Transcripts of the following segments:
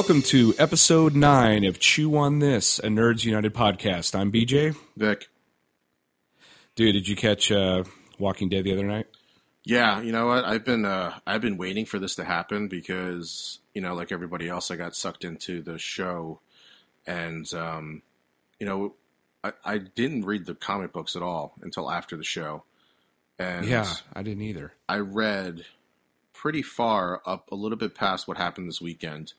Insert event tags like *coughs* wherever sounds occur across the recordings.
Welcome to episode nine of Chew on This, a Nerds United podcast. I'm BJ. Vic. Dude, did you catch uh, Walking Dead the other night? Yeah, you know what? I've been uh, I've been waiting for this to happen because you know, like everybody else, I got sucked into the show, and um, you know, I, I didn't read the comic books at all until after the show, and Yeah, I didn't either. I read pretty far up a little bit past what happened this weekend.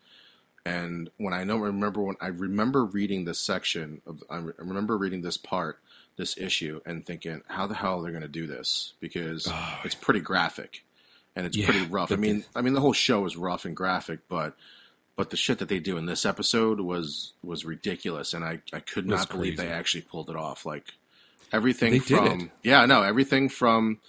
And when I know remember when I remember reading this section of I remember reading this part, this issue, and thinking, how the hell are they going to do this? Because Oh, it's pretty graphic, and it's Yeah, pretty rough. I mean, I mean the whole show is rough and graphic, but but the shit that they do in this episode was was ridiculous, and I I could not believe they actually pulled it off. Like everything They did from it. yeah, no, everything from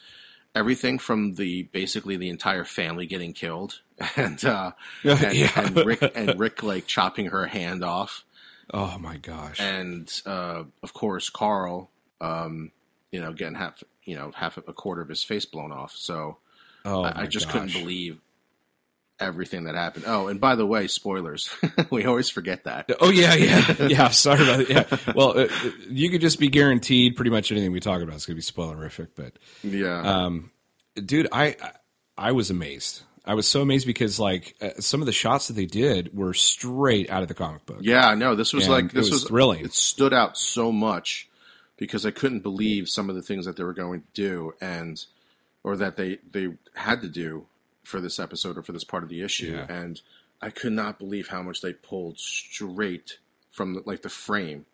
everything from the basically the entire family getting killed *laughs* and uh and, *laughs* Yeah. and Rick and Rick like chopping her hand off Oh my gosh. and uh of course Carl um you know getting half you know half a quarter of his face blown off so oh, I, I just gosh. couldn't believe everything that happened oh and by the way spoilers *laughs* we always forget that Oh yeah, yeah, yeah. Sorry about it. Yeah. Well, uh, uh, you could just be guaranteed pretty much anything we talk about is going to be spoilerific. But yeah um, dude, I I- I was amazed. I was so amazed because like uh, some of the shots that they did were straight out of the comic book. Yeah, no, this was And like this was thrilling. It stood out so much because I couldn't believe some of the things that they were going to do and or that they they had to do for this episode or for this part of the issue Yeah. and I could not believe how much they pulled straight from the, like the frame.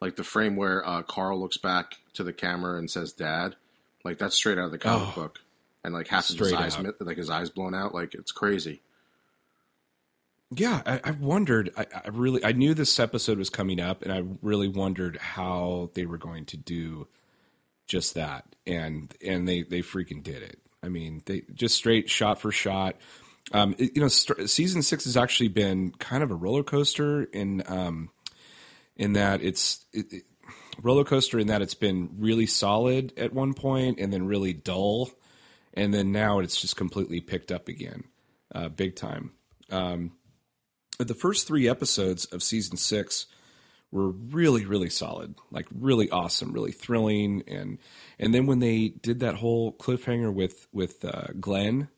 Like the frame where uh, Carl looks back to the camera and says dad. Like that's straight out of the comic Oh. book. And like half of his eyes out. like his eyes blown out like it's crazy. Yeah, I, I wondered. I, I really, I knew this episode was coming up, and I really wondered how they were going to do just that, and and they they freaking did it. I mean, they just straight shot for shot. Um, it- you know, st- season six has actually been kind of a roller coaster in um, in that it's it, it, roller coaster in that it's been really solid at one point and then really dull, and then now it's just completely picked up again, uh, big time. Um, but the first three episodes of season six were really really solid like really awesome really thrilling and and then when they did that whole cliffhanger with with uh, glenn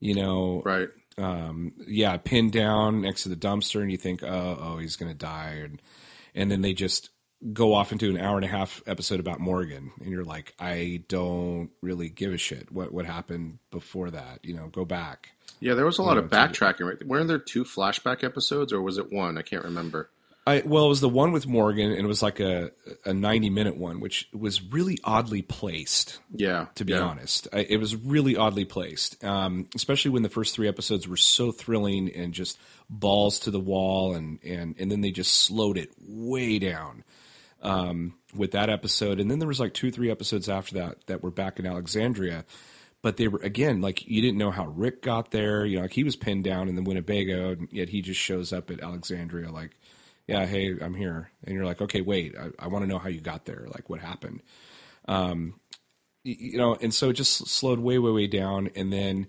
you know Right. um, yeah, pinned down next to the dumpster, and you think, oh, oh, he's gonna die, and and then they just go off into an hour and a half episode about Morgan, and you're like, I don't really give a shit what what happened before that. You know, go back. Yeah, there was a lot of backtracking. Right? Weren't there two flashback episodes, or was it one? I can't remember. I well, it was the one with Morgan, and it was like a a 90 minute one, which was really oddly placed. Yeah, to be yeah. honest. I, it was really oddly placed, um, especially when the first three episodes were so thrilling and just balls to the wall, and and and then they just slowed it way down um, with that episode, and then there was like two, three episodes after that that were back in Alexandria. But they were again like you didn't know how Rick got there. You know, like he was pinned down in the Winnebago, and yet he just shows up at Alexandria like, "Yeah, hey, I'm here," and you're like, "Okay, wait, I, I want to know how you got there. Like, what happened?" y- you know, and so it just slowed way, way, way down. And then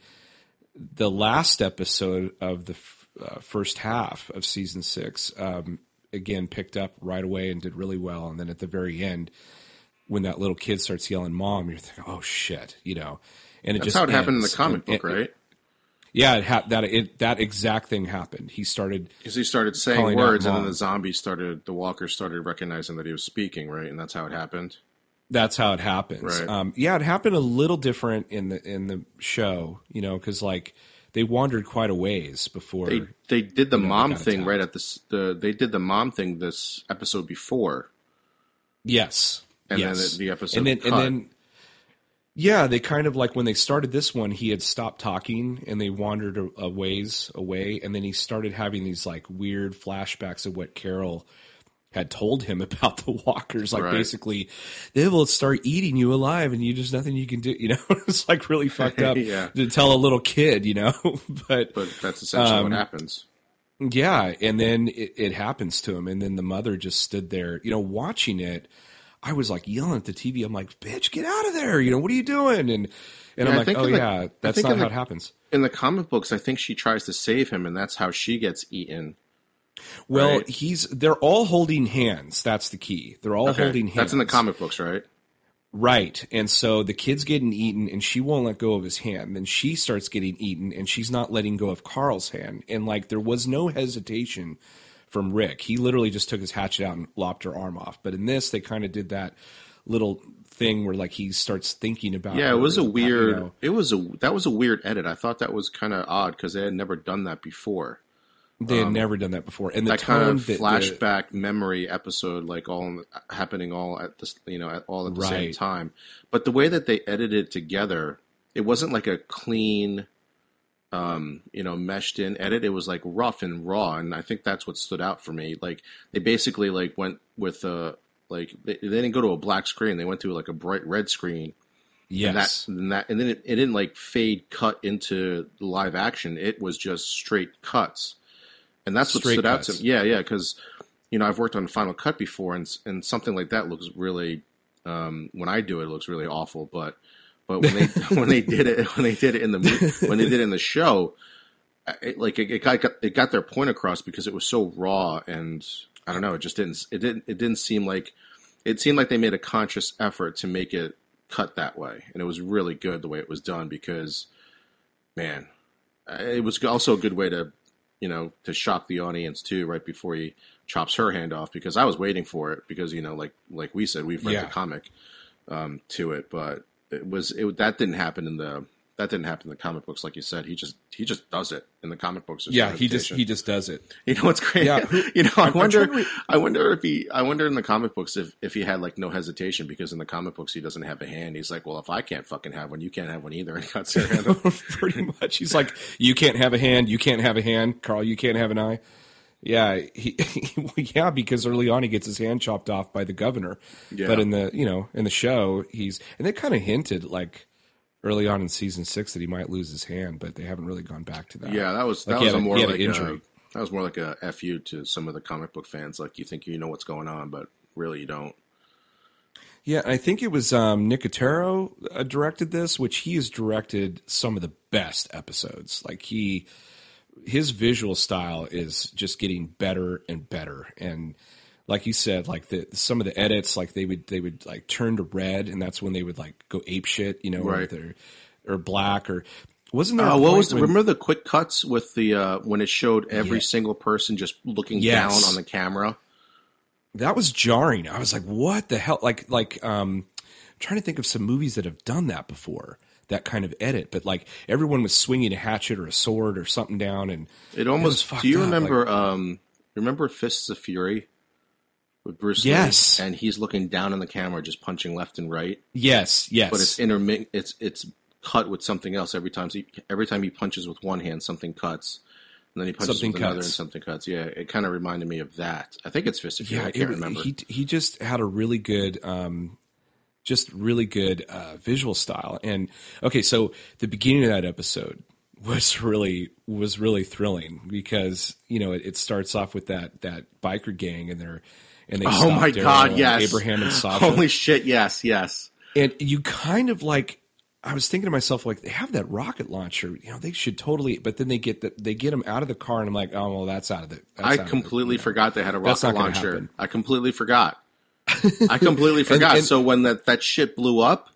the last episode of the f- uh, first half of season six, um, again, picked up right away and did really well. And then at the very end, when that little kid starts yelling "mom," you're thinking, "Oh shit," you know. And it That's just how it happened in the comic And- book, and- right? Yeah, it ha- that it that exact thing happened. He started Because he started saying words, and then the zombies started, the walkers started recognizing that he was speaking, right? And that's how it happened. that's how it happens. Right. Um, yeah, it happened a little different in the in the show, you know, because like they wandered quite a ways before. They they did the know, mom thing right at this. The they did the mom thing this episode before, yes, and yes. then the, the episode and then cut. and then yeah, they kind of like when they started this one, he had stopped talking and they wandered a, a ways away, and then he started having these like weird flashbacks of what Carol had told him *laughs* about the walkers like Right. basically they will start eating you alive and you just nothing you can do *laughs* you know it's like really fucked up *laughs* Yeah. to tell a little kid you know but but that's essentially Um, what happens. yeah, and then it, it happens to him, and then the mother just stood there, you know, watching it. I was like yelling at the TV. I'm like, "Bitch, get out of there!" You know, what are you doing? And and Yeah, I'm like, "Oh the- yeah, that's not how the- it happens." In the comic books, I think she tries to save him, and that's how she gets eaten. Well, Right. he's they're all holding hands. That's the key. They're all Okay, holding hands. That's in the comic books, right? Right. And so the kid's getting eaten and she won't let go of his hand. Then she starts getting eaten and she's not letting go of Carl's hand. And like there was no hesitation from Rick. He literally just took his hatchet out and lopped her arm off. But in this, they kind of did that little thing where like he starts thinking about Yeah, it was a uh, you weird. know. It was a that was a weird edit. I thought that was kind of odd because they had never done that before. They had never done that before. And the Um, that kind of that the- flashback memory episode, like all the- happening all at this, you know, at, all at the same time. But the way that they edited it together, it wasn't like a clean, um, you know, meshed in edit. It was like rough and raw, and I think that's what stood out for me. Like they basically like went with a like they, they didn't go to a black screen; they went to like a bright red screen. yes. And that, and that, and then it, it didn't like fade cut into live action. It was just straight cuts, and that's what stood out to me. Yeah, yeah, because you know I've worked on Final Cut before, and and something like that looks really. Um, when I do it, it looks really awful. But but when they *laughs* *laughs* when they did it when they did it in the when they did it in the show, it, like it, it got it got their point across because it was so raw and I don't know. It just didn't it didn't it didn't seem like it seemed like they made a conscious effort to make it cut that way, and it was really good the way it was done because, man, it was also a good way to, you know, to shock the audience too right before he chops her hand off because I was waiting for it because you know like like we said we've read Yeah. the comic um, to it, but it was it that didn't happen in the that didn't happen in the comic books like you said he just he just does it in the comic books. Yeah, he just he just does it. You know what's great? Yeah, *laughs* you know, I wonder. re- I wonder if he. I wonder in the comic books if if he had like no hesitation because in the comic books he doesn't have a hand. He's like, well, if I can't fucking have one, you can't have one either, *laughs* and cuts her hand off. *laughs* pretty much. He's like, you can't have a hand, you can't have a hand, Carl, you can't have an eye. Yeah, he, yeah, because early on he gets his hand chopped off by the governor. Yeah. But in the you know in the show he's and they kind of hinted like early on in season six that he might lose his hand, but they haven't really gone back to that. Yeah, that was that he was a a- more had an like injury. A, that was more like a fu to some of the comic book fans. Like you think you know what's going on, but really you don't. Yeah, I think it was um, Nicotero uh, directed this, which he has directed some of the best episodes. Like he, his visual style is just getting better and better. And like you said, like the some of the edits, like they would they would like turn to red, and that's when they would like go ape shit, you know, or, Right. they're- or black, or wasn't there? Uh, what was the, when- remember the quick cuts with the uh, when it showed every Yeah. single person just looking Yes. down on the camera? that was jarring. I was like, what the hell? Like, like, um, I'm trying to think of some movies that have done that before, that kind of edit. But like, everyone was swinging a hatchet or a sword or something down, and It almost. fucked do you up, remember? um, remember Fists of Fury with Bruce Yes. Lee, and he's looking down on the camera, just punching left and right. yes, yes, But it's intermittent. It's it's cut with something else every time. He, every time he punches with one hand, something cuts, and then he punches Something with another, and something cuts. Yeah, it kind of reminded me of that. I think it's Fist of Fury. yeah. I can't it- remember. He he just had a really good, um, just really good uh, visual style. And okay, so the beginning of that episode was really was really thrilling because you know it, it starts off with that that biker gang and they're and they oh my Daryl god! Uh, yes, Abraham and *laughs* Sasha. Holy shit! Yes, yes. and you kind of like I was thinking to myself like they have that rocket launcher, you know, they should totally. But then they get the, they get them out of the car, and I'm like, oh well, that's out of the. That's I of the- completely know. forgot they had a rocket launcher. I completely forgot. *laughs* I completely forgot. and- so when that, that shit blew up,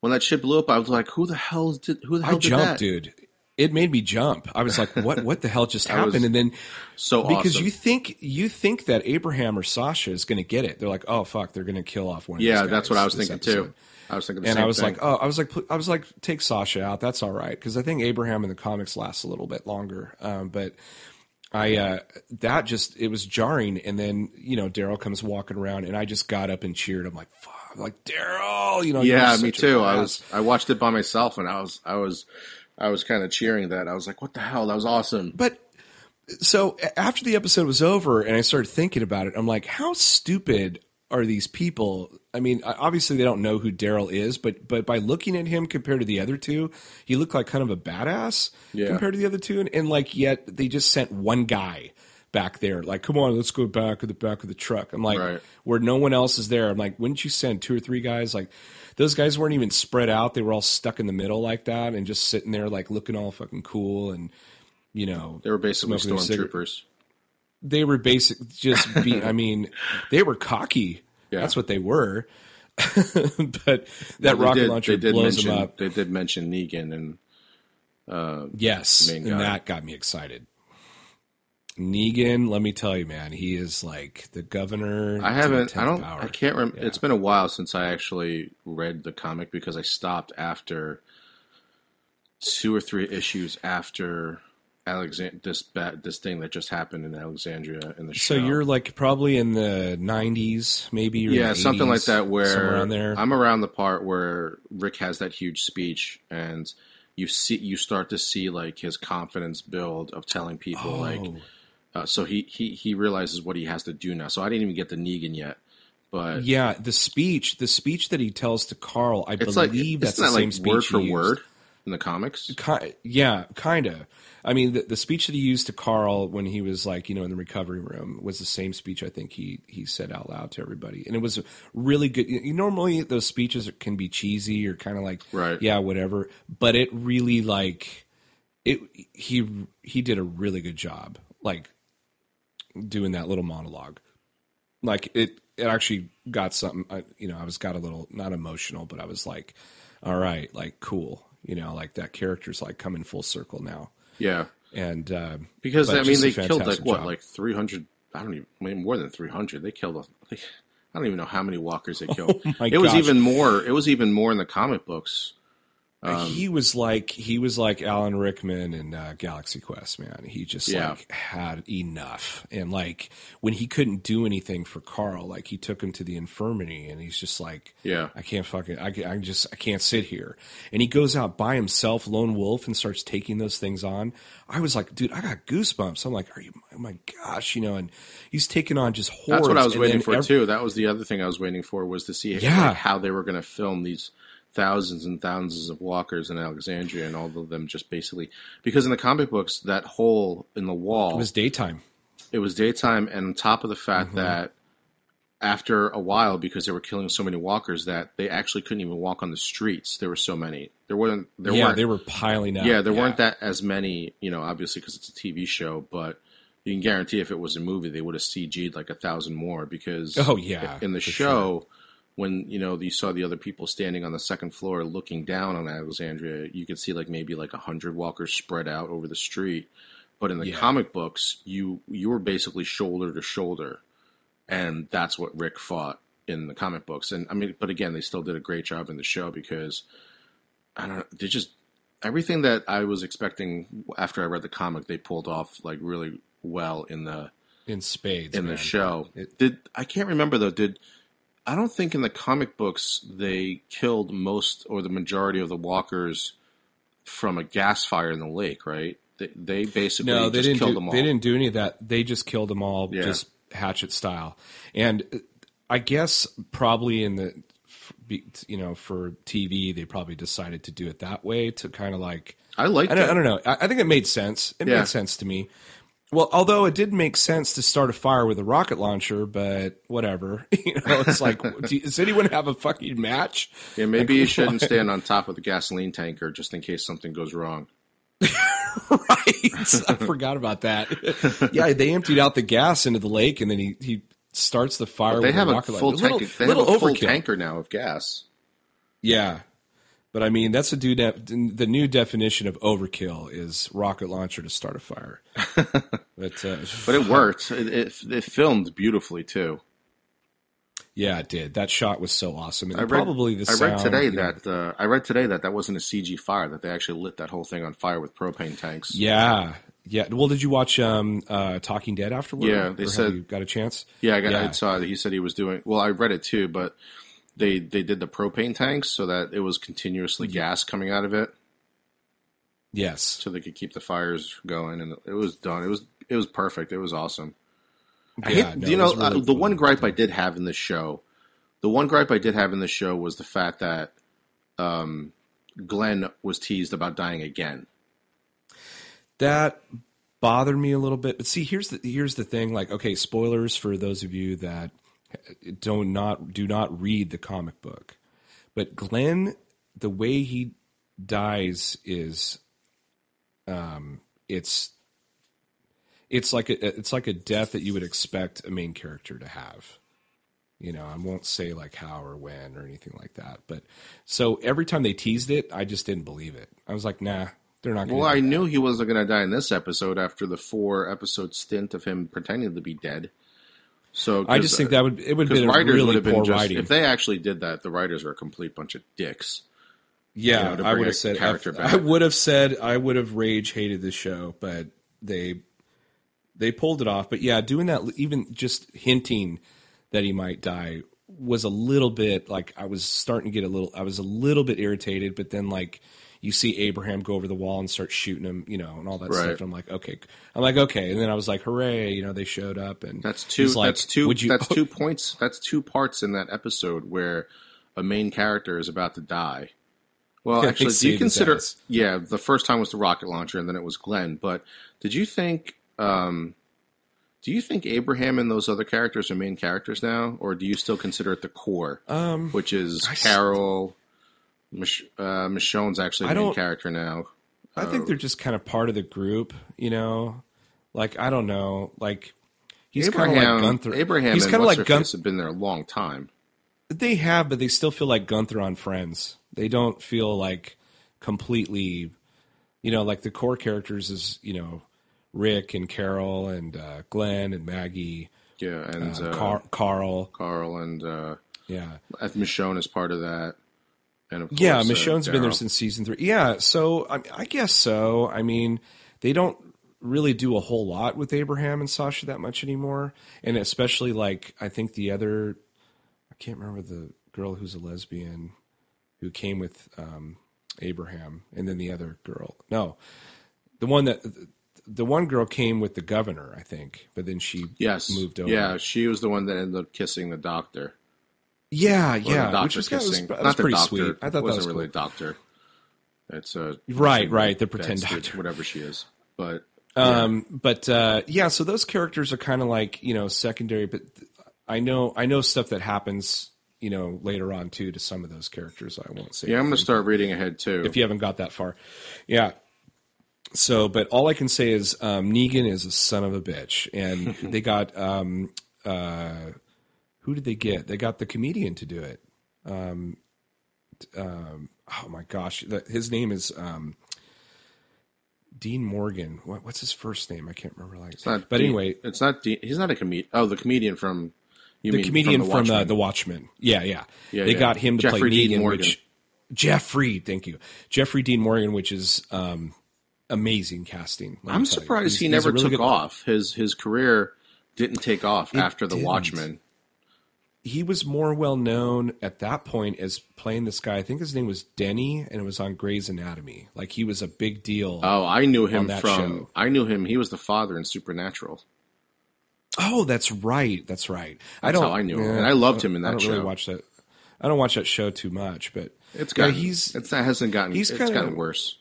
when that shit blew up, I was like, "Who the hell did? Who the hell I did jumped, that?" dude. It made me jump. I was like, "What? What the hell just *laughs* happened?" And then So because awesome. you think you think that Abraham or Sasha is going to get it, they're like, "Oh fuck, they're going to kill off one." of yeah, that's what I was thinking episode." too. I was thinking the and I was thing. like, oh, I was like, I was like, take Sasha out. That's all right because I think Abraham in the comics lasts a little bit longer. Um, but I uh, that just it was jarring. And then you know Daryl comes walking around, and I just got up and cheered. I'm like, fuck, I'm like Daryl, you know, yeah, me too. I was I watched it by myself, and I was I was I was kind of cheering that. I was like, "What the hell? That was awesome." But so after the episode was over and I started thinking about it, I'm like, how stupid are these people? I mean, obviously they don't know who Daryl is, but but by looking at him compared to the other two, he looked like kind of a badass Yeah. compared to the other two, and, and like yet they just sent one guy back there. Like, come on, let's go back to the back of the truck. I'm like, Right. where no one else is there. I'm like, wouldn't you send two or three guys? Like, those guys weren't even spread out. They were all stuck in the middle like that and just sitting there, like looking all fucking cool and, you know, They were basically Smoking a cigarette. stormtroopers. they were basic just be I mean, they were cocky. Yeah. That's what they were. *laughs* but that They rocket did- launcher blows mention, them up. They did mention Negan, and uh, Yes, main and that got me excited. Negan, let me tell you, man, he is like the governor. I haven't. I don't. Power. I can't remember. Yeah. It's been a while since I actually read the comic because I stopped after two or three issues after Alexand this bat this thing that just happened in Alexandria in the show. So you're like probably in the '90s, maybe. Yeah, something 80s, like that. Where around there. I'm around the part where Rick has that huge speech, and you see you start to see like his confidence build of telling people like. Oh. Uh, so he, he he realizes what he has to do now. So I didn't even get the Negan yet, but Yeah, the speech, the speech that he tells to Carl, I it's like believe that's the same like speech word for word in the comics. Ki- yeah, kind of. I mean, the, the speech that he used to Carl when he was like, you know, in the recovery room was the same speech I think he he said out loud to everybody, and it was really good. You, normally, those speeches can be cheesy or kind of like, Right. yeah, whatever. But it really like it. He he did a really good job, like doing that little monologue. Like it, it actually got something. I, you know, I was got a little not emotional, but I was like, all right, like cool. You know, like that character's like coming full circle now. Yeah, And uh, because I mean they killed like what job. like three hundred. I don't even I mean, more than three hundred. They killed. A, I don't even know how many walkers they *laughs* killed. Oh it was even more. It was even more in the comic books. Um, he was like he was like Alan Rickman in uh, Galaxy Quest, man. He just Yeah. like had enough, and like when he couldn't do anything for Carl, like he took him to the infirmary, and he's just like, Yeah. I can't fucking, I, can- I just, I can't sit here. And he goes out by himself, lone wolf, and starts taking those things on. I was like, dude, I got goosebumps. I'm like, are you? Oh my gosh, you know. And he's taking on just hordes. That's what I was waiting for ev- too. That was the other thing I was waiting for was to see Yeah. like, how they were going to film these thousands and thousands of walkers in Alexandria and all of them just basically because in the comic books that hole in the wall It was daytime. it was daytime and on top of the fact Mm-hmm. that after a while because they were killing so many walkers that they actually couldn't even walk on the streets there were so many there wasn't there yeah, weren't they were piling up. yeah there weren't that as many you know obviously because it's a tv show but you can guarantee if it was a movie they would have cg'd like a thousand more because Oh, yeah, in the show when you know you saw the other people standing on the second floor looking down on alexandria you could see like maybe like a hundred walkers spread out over the street but in the Yeah. comic books you you were basically shoulder to shoulder and that's what rick fought in the comic books and i mean but again they still did a great job in the show because i don't know they just everything that i was expecting after i read the comic they pulled off like really well in the in spades in man. the show. It- did I can't remember though? Did I don't think in the comic books they killed most or the majority of the walkers from a gas fire in the lake, right? They, they basically No, they just didn't. killed Do, them all. they didn't do any of that. They just killed them all, Yeah. just hatchet style. And uh, I guess probably in the, you know, for TV, they probably decided to do it that way to kind of like. I like I don't, I don't know. I, I think it made sense. It Yeah. made sense to me. Well, although it did make sense to start a fire with a rocket launcher, but whatever. *laughs* You know, it's like, do, does anyone have a fucking match? Yeah, maybe Like, you shouldn't why? stand on top of the gasoline tanker just in case something goes wrong. *laughs* right. I forgot about that. yeah, they emptied out the gas into the lake, and then he, he starts the fire. They with have a rocket full launcher. tank. Little, They have little a full tanker now of gas. Yeah, but I mean that's a dude. The new definition of overkill is rocket launcher to start a fire. *laughs* but uh, *laughs* But it worked. It, it, it filmed beautifully too. yeah, it did. That shot was so awesome. And I read, probably the I read today you know, that uh, I read today that that wasn't a CG fire. That they actually lit that whole thing on fire with propane tanks. Yeah, yeah. Well, did you watch um, uh, Talking Dead afterward? Yeah, they said- you got a chance. Yeah, I, got, Yeah. I saw that he said he was doing. Well, I read it too, but they they did the propane tanks so that it was continuously Mm-hmm. gas coming out of it, Yes. so they could keep the fires going, and it was done. It was it was perfect. It was awesome. I Yeah, hate, no, you know, really uh, the one gripe I did have in this show, the one gripe I did have in the show was the fact that um, Glenn was teased about dying again. That bothered me a little bit. But see, here's the here's the thing. Like, okay, spoilers for those of you that don't not do not read the comic book. But Glenn, the way he dies is, um, it's it's like a it's like a death that you would expect a main character to have. You know, I won't say like how or when or anything like that. But so every time they teased it, I just didn't believe it. I was like, nah, they're not. Gonna Well, I that. knew he wasn't going to die in this episode after the four episode stint of him pretending to be dead. So I just think that would it would uh, have been a writers would really have been poor just writing. if they actually did that, the writers are a complete bunch of dicks. Yeah, you know, I would have said character I. I would have said I *laughs* would have rage hated the show, but they they pulled it off. But yeah, doing that, even just hinting that he might die, was a little bit like I was starting to get a little. I was a little bit irritated, but then like you see Abraham go over the wall and start shooting him, you know, and all that Right. stuff. And I'm like, okay, I'm like, okay, and then I was like, hooray, you know, they showed up, and That's two. like, that's two. Would you? that's *laughs* two points. That's two parts in that episode where a main character is about to die. Well, *laughs* Yeah, actually, do you consider? Yeah, the first time was the rocket launcher, and then it was Glenn. But did you think? Um, do you think Abraham and those other characters are main characters now, or do you still consider it the core, um, which is I Carol? Mich- uh, Michonne's actually the main character now. I think they're just kind of part of the group, you know. Like I don't know, like he's kind of like Gunther. Abraham he's and kind of like Gunther. have been there a long time. They have, but they still feel like Gunther on Friends. They don't feel like completely, you know, like the core characters is you know Rick and Carol and uh, Glenn and Maggie, Yeah, and uh, uh, Car- Carl. Carl and uh, Yeah, Michonne is part of that. And of course, yeah. uh, Michonne's been there since season three. Yeah, so I, I guess so. I mean, they don't really do a whole lot with Abraham and Sasha that much anymore, and especially like I think the other, I can't remember the girl who's a lesbian who came with um, Abraham, and then the other girl. No, the one that the one girl came with the governor, I think, but then she Yes, moved over. Yeah, she was the one that ended up kissing the doctor. Yeah, yeah, which was, that was, kissing. that was Not the pretty doctor. sweet. I thought it that wasn't was really cool. a doctor. It's a Right, right, the pretend doctor. whatever she is. But Um, but uh, yeah, so those characters are kind of like you know secondary, but I know I know stuff that happens you know later on too to some of those characters. I won't say. yeah, I'm going to start reading ahead too. if you haven't got that far. Yeah. So, but all I can say is um, Negan is a son of a bitch, and *laughs* they got um, uh, who did they get? They got the comedian to do it. Um, um, oh my gosh, his name is um, Dean Morgan. What, what's his first name? I can't remember. Like, but Dean- anyway, it's not. Dean, he's not a comedian. Oh, the comedian from you the mean comedian from from, the, uh, Watchmen. the Watchmen. Yeah, yeah. Yeah, they yeah. got him to Jeffrey play Dean Negan, Morgan. which Jeff Freed, thank you, Jeffrey Dean Morgan, which is um, amazing casting. I'm surprised He's- he never really took off. His his career didn't take off It after the didn't. Watchmen. He was more well known at that point as playing this guy. I think his name was Denny, and it was on Grey's Anatomy. Like he was a big deal. Oh, I knew him from. show. I knew him. He was the father in Supernatural. oh, that's right, that's right. I don't. how I knew him. yeah, And I loved I him in don't that really show. watch that. I don't watch that show too much, but It's yeah, gotten. he's It's that hasn't gotten. he's it's kinda- gotten worse.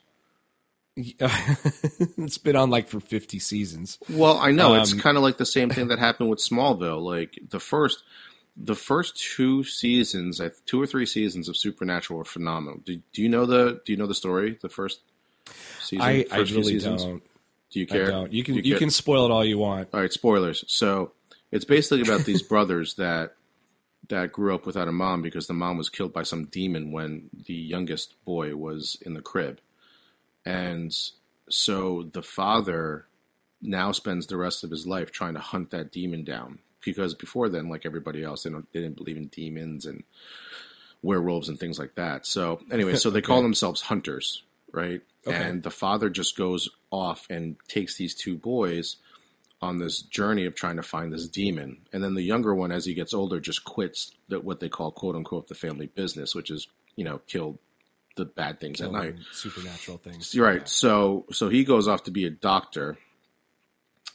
*laughs* it's been on like for fifty seasons. Well, I know it's Um, kind of like the same thing *laughs* that happened with Smallville. Like the first, the first two seasons, two or three seasons of Supernatural were phenomenal. Do, do you know the Do you know the story? The first season. I, I first few really seasons? don't. Do you I care? don't. You can Do you, care? can spoil it all you want. All right, spoilers. So it's basically about these *laughs* brothers that that grew up without a mom because the mom was killed by some demon when the youngest boy was in the crib, and so the father now spends the rest of his life trying to hunt that demon down because before then, like everybody else, they, don't, they didn't believe in demons and werewolves and things like that. So anyway, so they *laughs* call themselves hunters, right? Okay. And the father just goes off and takes these two boys on this journey of trying to find this demon. And then the younger one, as he gets older, just quits the, what they call "quote unquote" the family business, which is you know kill the bad things at night. supernatural things. Right. So so he goes off to be a doctor, Yeah.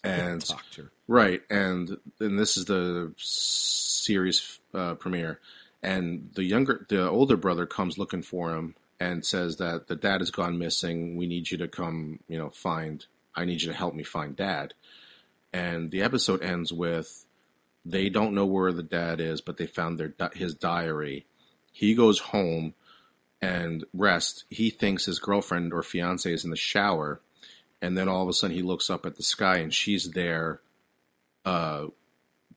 And Doctor. Right, and and this is the series uh, premiere, and the younger, the older brother comes looking for him and says that the dad has gone missing. We need you to come, you know, find I need you to help me find dad. And the episode ends with they don't know where the dad is, but they found their his diary. He goes home and rests. He thinks his girlfriend or fiance is in the shower, and then all of a sudden he looks up at the sky and she's there, uh,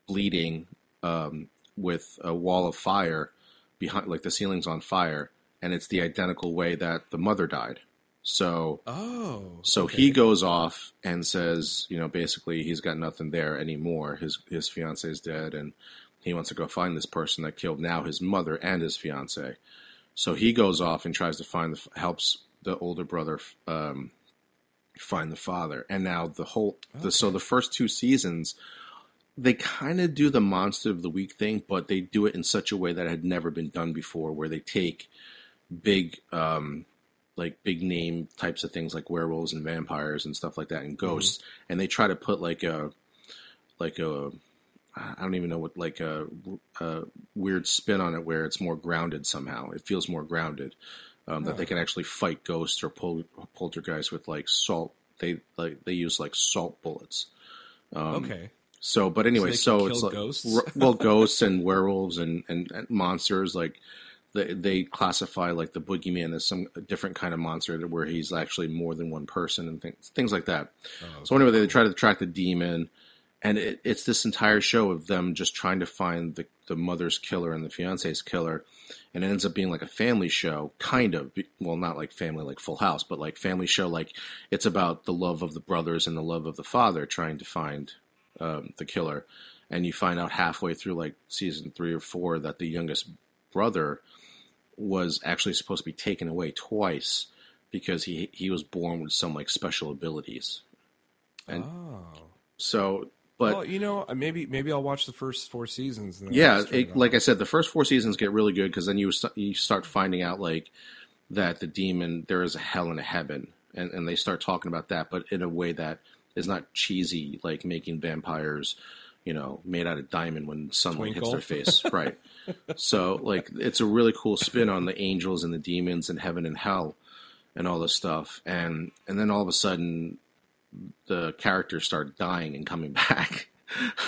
bleeding, um, with a wall of fire behind, like the ceiling's on fire, and it's the identical way that the mother died. So, oh, so okay. he goes off and says, you know, basically he's got nothing there anymore. His his fiance is dead, and he wants to go find this person that killed now his mother and his fiance. So he goes off and tries to find the helps the older brother um, find the father, and now the whole the, so the first two seasons they kind of do the monster of the week thing, but they do it in such a way that had never been done before, where they take big, um, like big name types of things like werewolves and vampires and stuff like that and ghosts, mm-hmm. and they try to put like a, like a, I don't even know what like a, a, weird spin on it where it's more grounded somehow. It feels more grounded. Um, that they can actually fight ghosts or pol- poltergeists with like salt. They like they use like salt bullets. Um, okay. So, but anyway, so, so it's like ghosts? well, ghosts and werewolves and, and, and, monsters. Like they, they classify like the boogeyman as some different kind of monster where he's actually more than one person and things things like that. Oh, okay. So anyway, they try to track the demon, and it, it's this entire show of them just trying to find the the mother's killer and the fiance's killer, and it ends up being like a family show, kind of. Well, not like family like Full House, but like family show. Like it's about the love of the brothers and the love of the father trying to find um, the killer, and you find out halfway through like season three or four that the youngest brother was actually supposed to be taken away twice because he he was born with some like special abilities. And oh. so but well, you know, uh, maybe maybe I'll watch the first four seasons. yeah, it, like I said, the first four seasons get really good because then you you start finding out like that the demon there is a hell and a heaven, and and they start talking about that, but in a way that is not cheesy, like making vampires, you know, made out of diamond when sunlight Twinkle. hits their face. *laughs* right. So, like, it's a really cool spin on the angels and the demons and heaven and hell and all this stuff. And and then all of a sudden, the characters start dying and coming *laughs* back.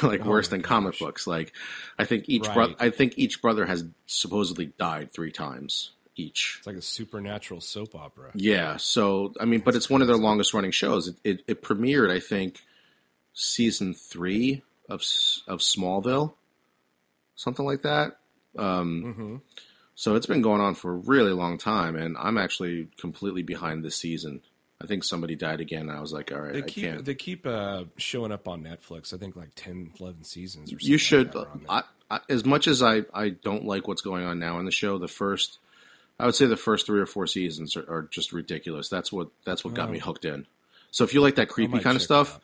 like oh worse than gosh. comic books. Like I think each right. brother I think each brother has supposedly died three times each. It's like a supernatural soap opera. Yeah. So I mean, but it's one of their longest running shows. It, it, it premiered, I think, season three of of Smallville, something like that. Um, mm-hmm. So it's been going on for a really long time, and I'm actually completely behind this season. I think somebody died again. I was like, all right, they I keep, can't. They keep uh, showing up on Netflix. I think like 10, 11 seasons or something. You should. Like I, I, as much as I, I don't like what's going on now in the show, the first I would say the first three or four seasons are, are just ridiculous. That's what that's what got me hooked in. So if you like that creepy kind of stuff,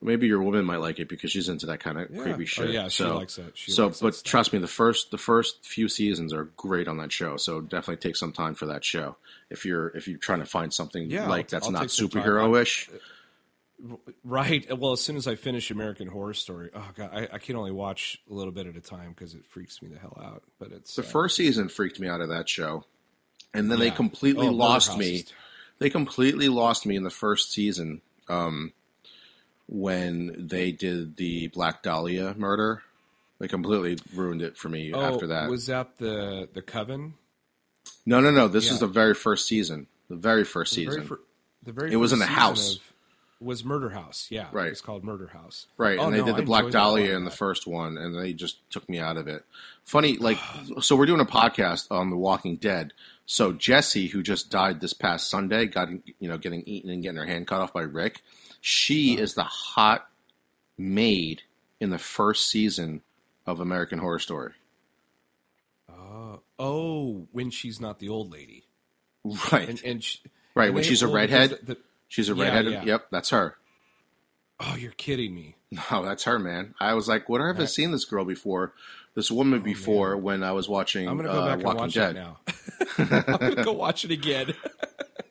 maybe your woman might like it because she's into that kind of yeah. creepy shit. Oh, yeah, she so, likes it. She so, likes but trust me, the first the first few seasons are great on that show. So definitely take some time for that show if you're if you're trying to find something yeah, like I'll, that's I'll not superhero ish. Right. Well, as soon as I finish American Horror Story, oh god, I, I can only watch a little bit at a time because it freaks me the hell out. But it's the uh, first season freaked me out of that show and then Yeah. they completely Oh, lost me. They completely lost me in the first season um, when they did the Black Dahlia murder. They completely ruined it for me oh, after that. was that the the Coven? no, no, no. This Yeah. is the very first season. The very first The season. very, fir- the very It was in the house. of- was Murder House. Yeah, Right. It's called Murder House. Right, Oh, and they no, did the I Black enjoyed that a lot Dahlia in the first one, and they just took me out of it. Funny, like, so we're doing a podcast on The Walking Dead. So Jesse, who just died this past Sunday, got you know getting eaten and getting her hand cut off by Rick. She is the hot maid in the first season of American Horror Story. Oh, oh, when she's not the old lady, Right, and and she, right. and When she's a redhead, the- the- she's a Yeah, redhead. yeah. Yep, that's her. oh, you're kidding me. No, that's her, man. I was like, where have I seen this girl before? This woman before when I was watching I'm gonna go uh, back and watch Dead. that now. *laughs* I'm gonna go watch it again. *laughs*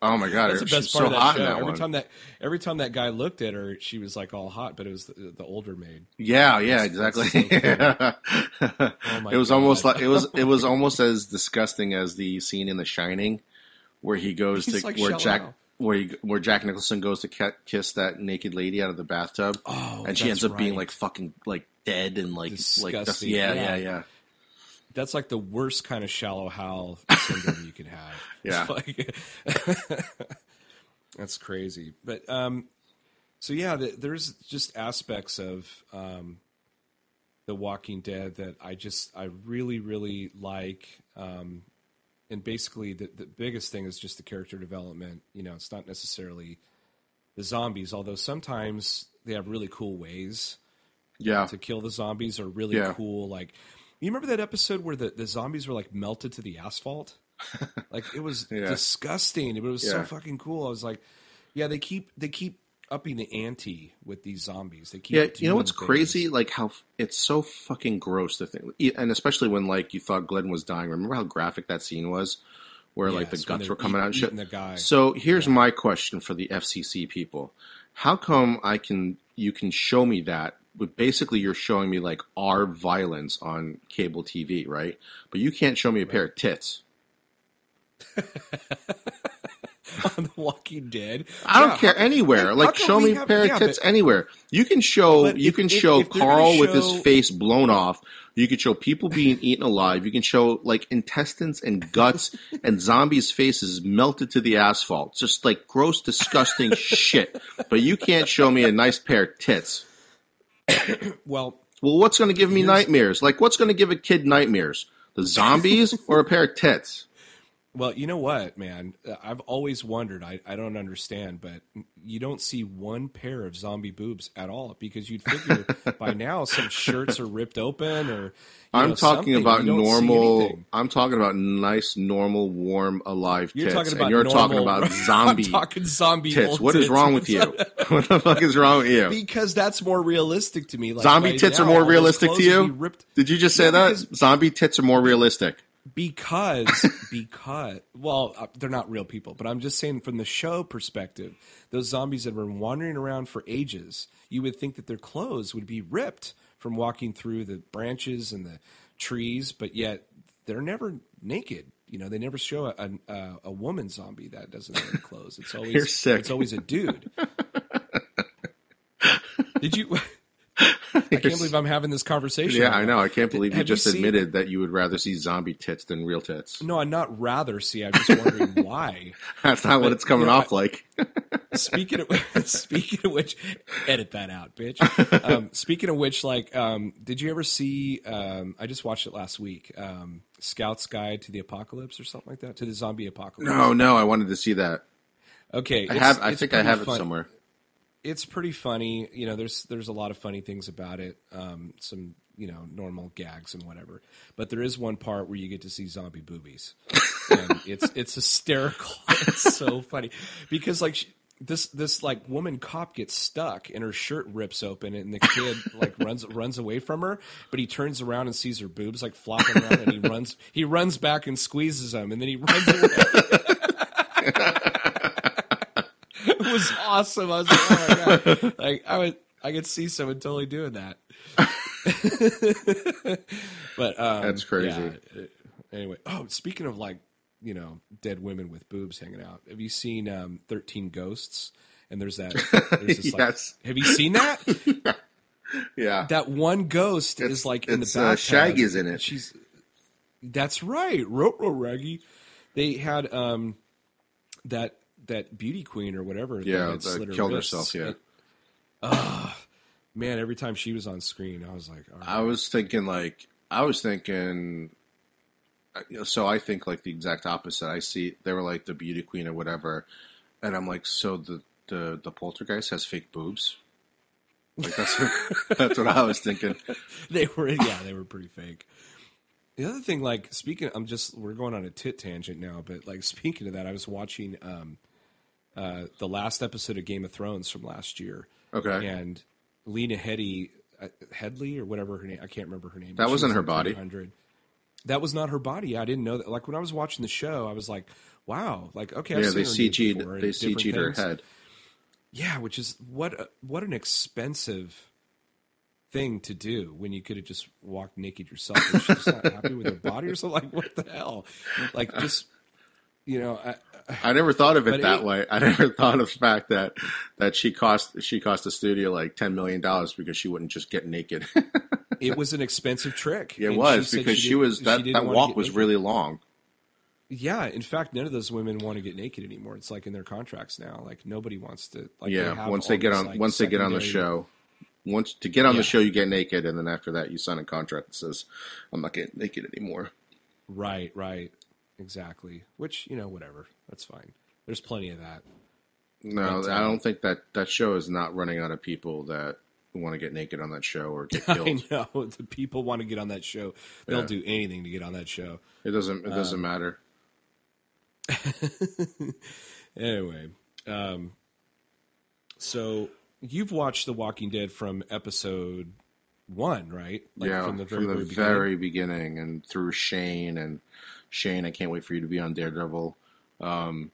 Oh my god, That's the she's best part so of that hot show. that every one. time that every time that guy looked at her, she was like all hot, but it was the, the older maid. Yeah, yeah, That's- exactly. that's *laughs* Oh it was God. almost like it was it was almost as disgusting as the scene in The Shining where he goes He's to like where Jack Out. where he, where Jack Nicholson goes to ki- kiss that naked lady out of the bathtub, Oh, and she ends up being like fucking like dead and like like Disgusting. yeah, Yeah. yeah, yeah. That's like the worst kind of shallow Hal *laughs* syndrome you can have. *laughs* Yeah. Like- *laughs* that's crazy. But um, so yeah, the, there's just aspects of um, the Walking Dead that I just I really really like. Um, and basically, the the biggest thing is just the character development. You know, it's not necessarily the zombies, although sometimes they have really cool ways Yeah. to kill the zombies are really Yeah. cool. Like, you remember that episode where the, the zombies were like melted to the asphalt? *laughs* like it was Yeah. disgusting, but it was so fucking cool. I was like, yeah, they keep they keep upping the ante with these zombies. They keep Yeah, you know what's things. crazy? Like how it's so fucking gross to think, e- and especially when like you thought Glenn was dying. Remember how graphic that scene was, where like the guts were coming eat- out and shit. the guy. So here's my question for the FCC people: How come I can you can show me that? But basically, you're showing me like our violence on cable TV, right? But you can't show me a pair of tits. *laughs* on The Walking Dead. I don't care anywhere. how Like, show me have- a pair yeah, of tits but- anywhere. You can show. You if- can if- show if Carl with his face blown off. You can show people being eaten alive. You can show like intestines and guts *laughs* and zombies' faces melted to the asphalt. Just like gross, disgusting *laughs* shit. But you can't show me a nice pair of tits. *coughs* Well, Well, what's going to give me nightmares? Like, what's going to give a kid nightmares? The zombies *laughs* or a pair of tits? Well, you know what, man? I've always wondered. I, I don't understand, but you don't see one pair of zombie boobs at all because you'd figure *laughs* by now some shirts are ripped open or. I'm know, talking something. about You don't see normal. I'm talking about nice, normal, warm, alive You're tits, talking about and you're talking about *laughs* zombie I'm talking zombie tits. What is tits. wrong with you? *laughs* what the fuck is wrong with you? Because that's more realistic to me. Like Zombie right tits now, are more realistic to clothes would be you. ripped- Did you just say Yeah, that? Zombie tits are more realistic. Because *laughs* because well uh, they're not real people but i'm just saying from the show perspective those zombies that have been wandering around for ages you would think that their clothes would be ripped from walking through the branches and the trees but yet they're never naked. You know they never show a, a, a woman zombie that doesn't have clothes. It's *laughs* always it's always a dude. *laughs* Did you i can't believe i'm having this conversation Yeah, right I know. I can't believe you Have you just seen- admitted that you would rather see zombie tits than real tits. no i'm not rather see i'm just wondering *laughs* why That's not what it's coming you know, off like. *laughs* speaking of *laughs* speaking of which, edit that out, bitch. Um, speaking of which, like, um, did you ever see? Um, I just watched it last week. Um, Scout's Guide to the Apocalypse or something like that, to the zombie apocalypse. No, no, I wanted to see that. Okay, I have. I think I have it somewhere. It's pretty funny. You know, there's there's a lot of funny things about it. Um, some you know normal gags and whatever, but there is one part where you get to see zombie boobies, and *laughs* it's it's hysterical. *laughs* It's so funny because like. She, this this like woman cop gets stuck and her shirt rips open and the kid *laughs* like runs runs away from her but he turns around and sees her boobs like flopping around and he runs he runs back and squeezes them and then he runs away was awesome I was like oh my god like I would I could see someone totally doing that *laughs* but um, That's crazy. yeah, anyway oh speaking of like you know dead women with boobs hanging out have you seen um 13 ghosts and there's that there's this, *laughs* like- Yes. have you seen that *laughs* Yeah. that one ghost It's- is like in the it's, uh. Shaggy's in it. She's that's right, Rotro Raggy. They had um that that beauty queen or whatever. Yeah, that slit her killed wrists. herself, yeah. Ah, man, every time she was on screen, I was like, right. I was thinking like I was thinking. uh, So I think like the exact opposite. I see they were like the beauty queen or whatever, and I'm like, so the the the poltergeist has fake boobs. Like that's *laughs* that's what I was thinking. *laughs* they were yeah, they were pretty fake. The other thing, like speaking, I'm just we're going on a tit tangent now, but like speaking of that, I was watching um, uh, the last episode of Game of Thrones from last year, Okay. and Lena Headey, uh, Headley or whatever her name, I can't remember her name. That wasn't was her body. That was not her body. I didn't know that. Like when I was watching the show, I was like, "Wow!" Like okay, I've yeah, they CG'd they CG'd her head. Yeah, which is what a, what an expensive thing to do when you could have just walked naked yourself. Was she just not happy with her body or something? Like what the hell? Like just you know, I, I never thought of it that it- way. I never *laughs* thought of the fact that that she cost she cost the studio like ten million dollars because she wouldn't just get naked. *laughs* it was an expensive trick. it And was said because she, didn't- was that that walk was naked. really long. Yeah, in fact, none of those women want to get naked anymore. It's like in their contracts now. Like nobody wants to. Like they yeah, have once they get on like, once they get on the show, once to get on Yeah. the show, you get naked, and then after that, you sign a contract that says, "I'm not getting naked anymore." Right, right, exactly. Which you know, whatever. That's fine. There's plenty of that. No, I don't think that that show is not running out of people that want to get naked on that show or get *laughs* killed. I know *laughs* the people want to get on that show. They'll Yeah. do anything to get on that show. It doesn't. It Um, doesn't matter. *laughs* Anyway, um, so you've watched The Walking Dead from episode one, right? Like, yeah, from the very, very beginning? very beginning and through Shane and Shane. I can't wait for you to be on Daredevil. Um,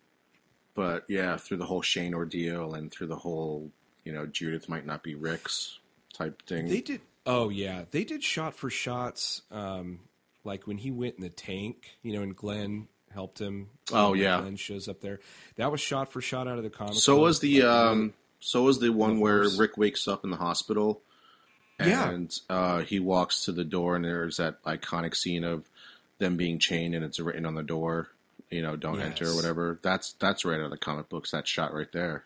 but yeah, through the whole Shane ordeal and through the whole, you know, Judith might not be Rick's type thing. They did. Oh yeah, they did shot for shots. Um, like when he went in the tank, you know, and Glenn helped him. Oh, yeah. Glenn shows up there. That was shot for shot out of the comic. so was the Like, um, so was the one The where horse. Rick wakes up in the hospital. Yeah. And uh, he walks to the door, and there's that iconic scene of them being chained, and it's written on the door, you know, "Don't enter" or whatever. That's that's right out of the comic books. That shot right there.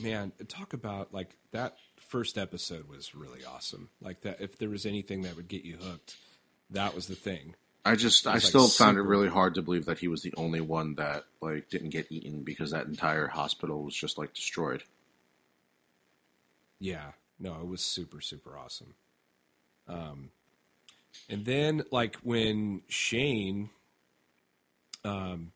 man, talk about like that first episode was really awesome. Like that, if there was anything that would get you hooked, that was the thing. I just, I like, still found it really hard to believe that he was the only one that like didn't get eaten because that entire hospital was just like destroyed. Yeah, no, it was super super awesome. Um, and then like when Shane, um,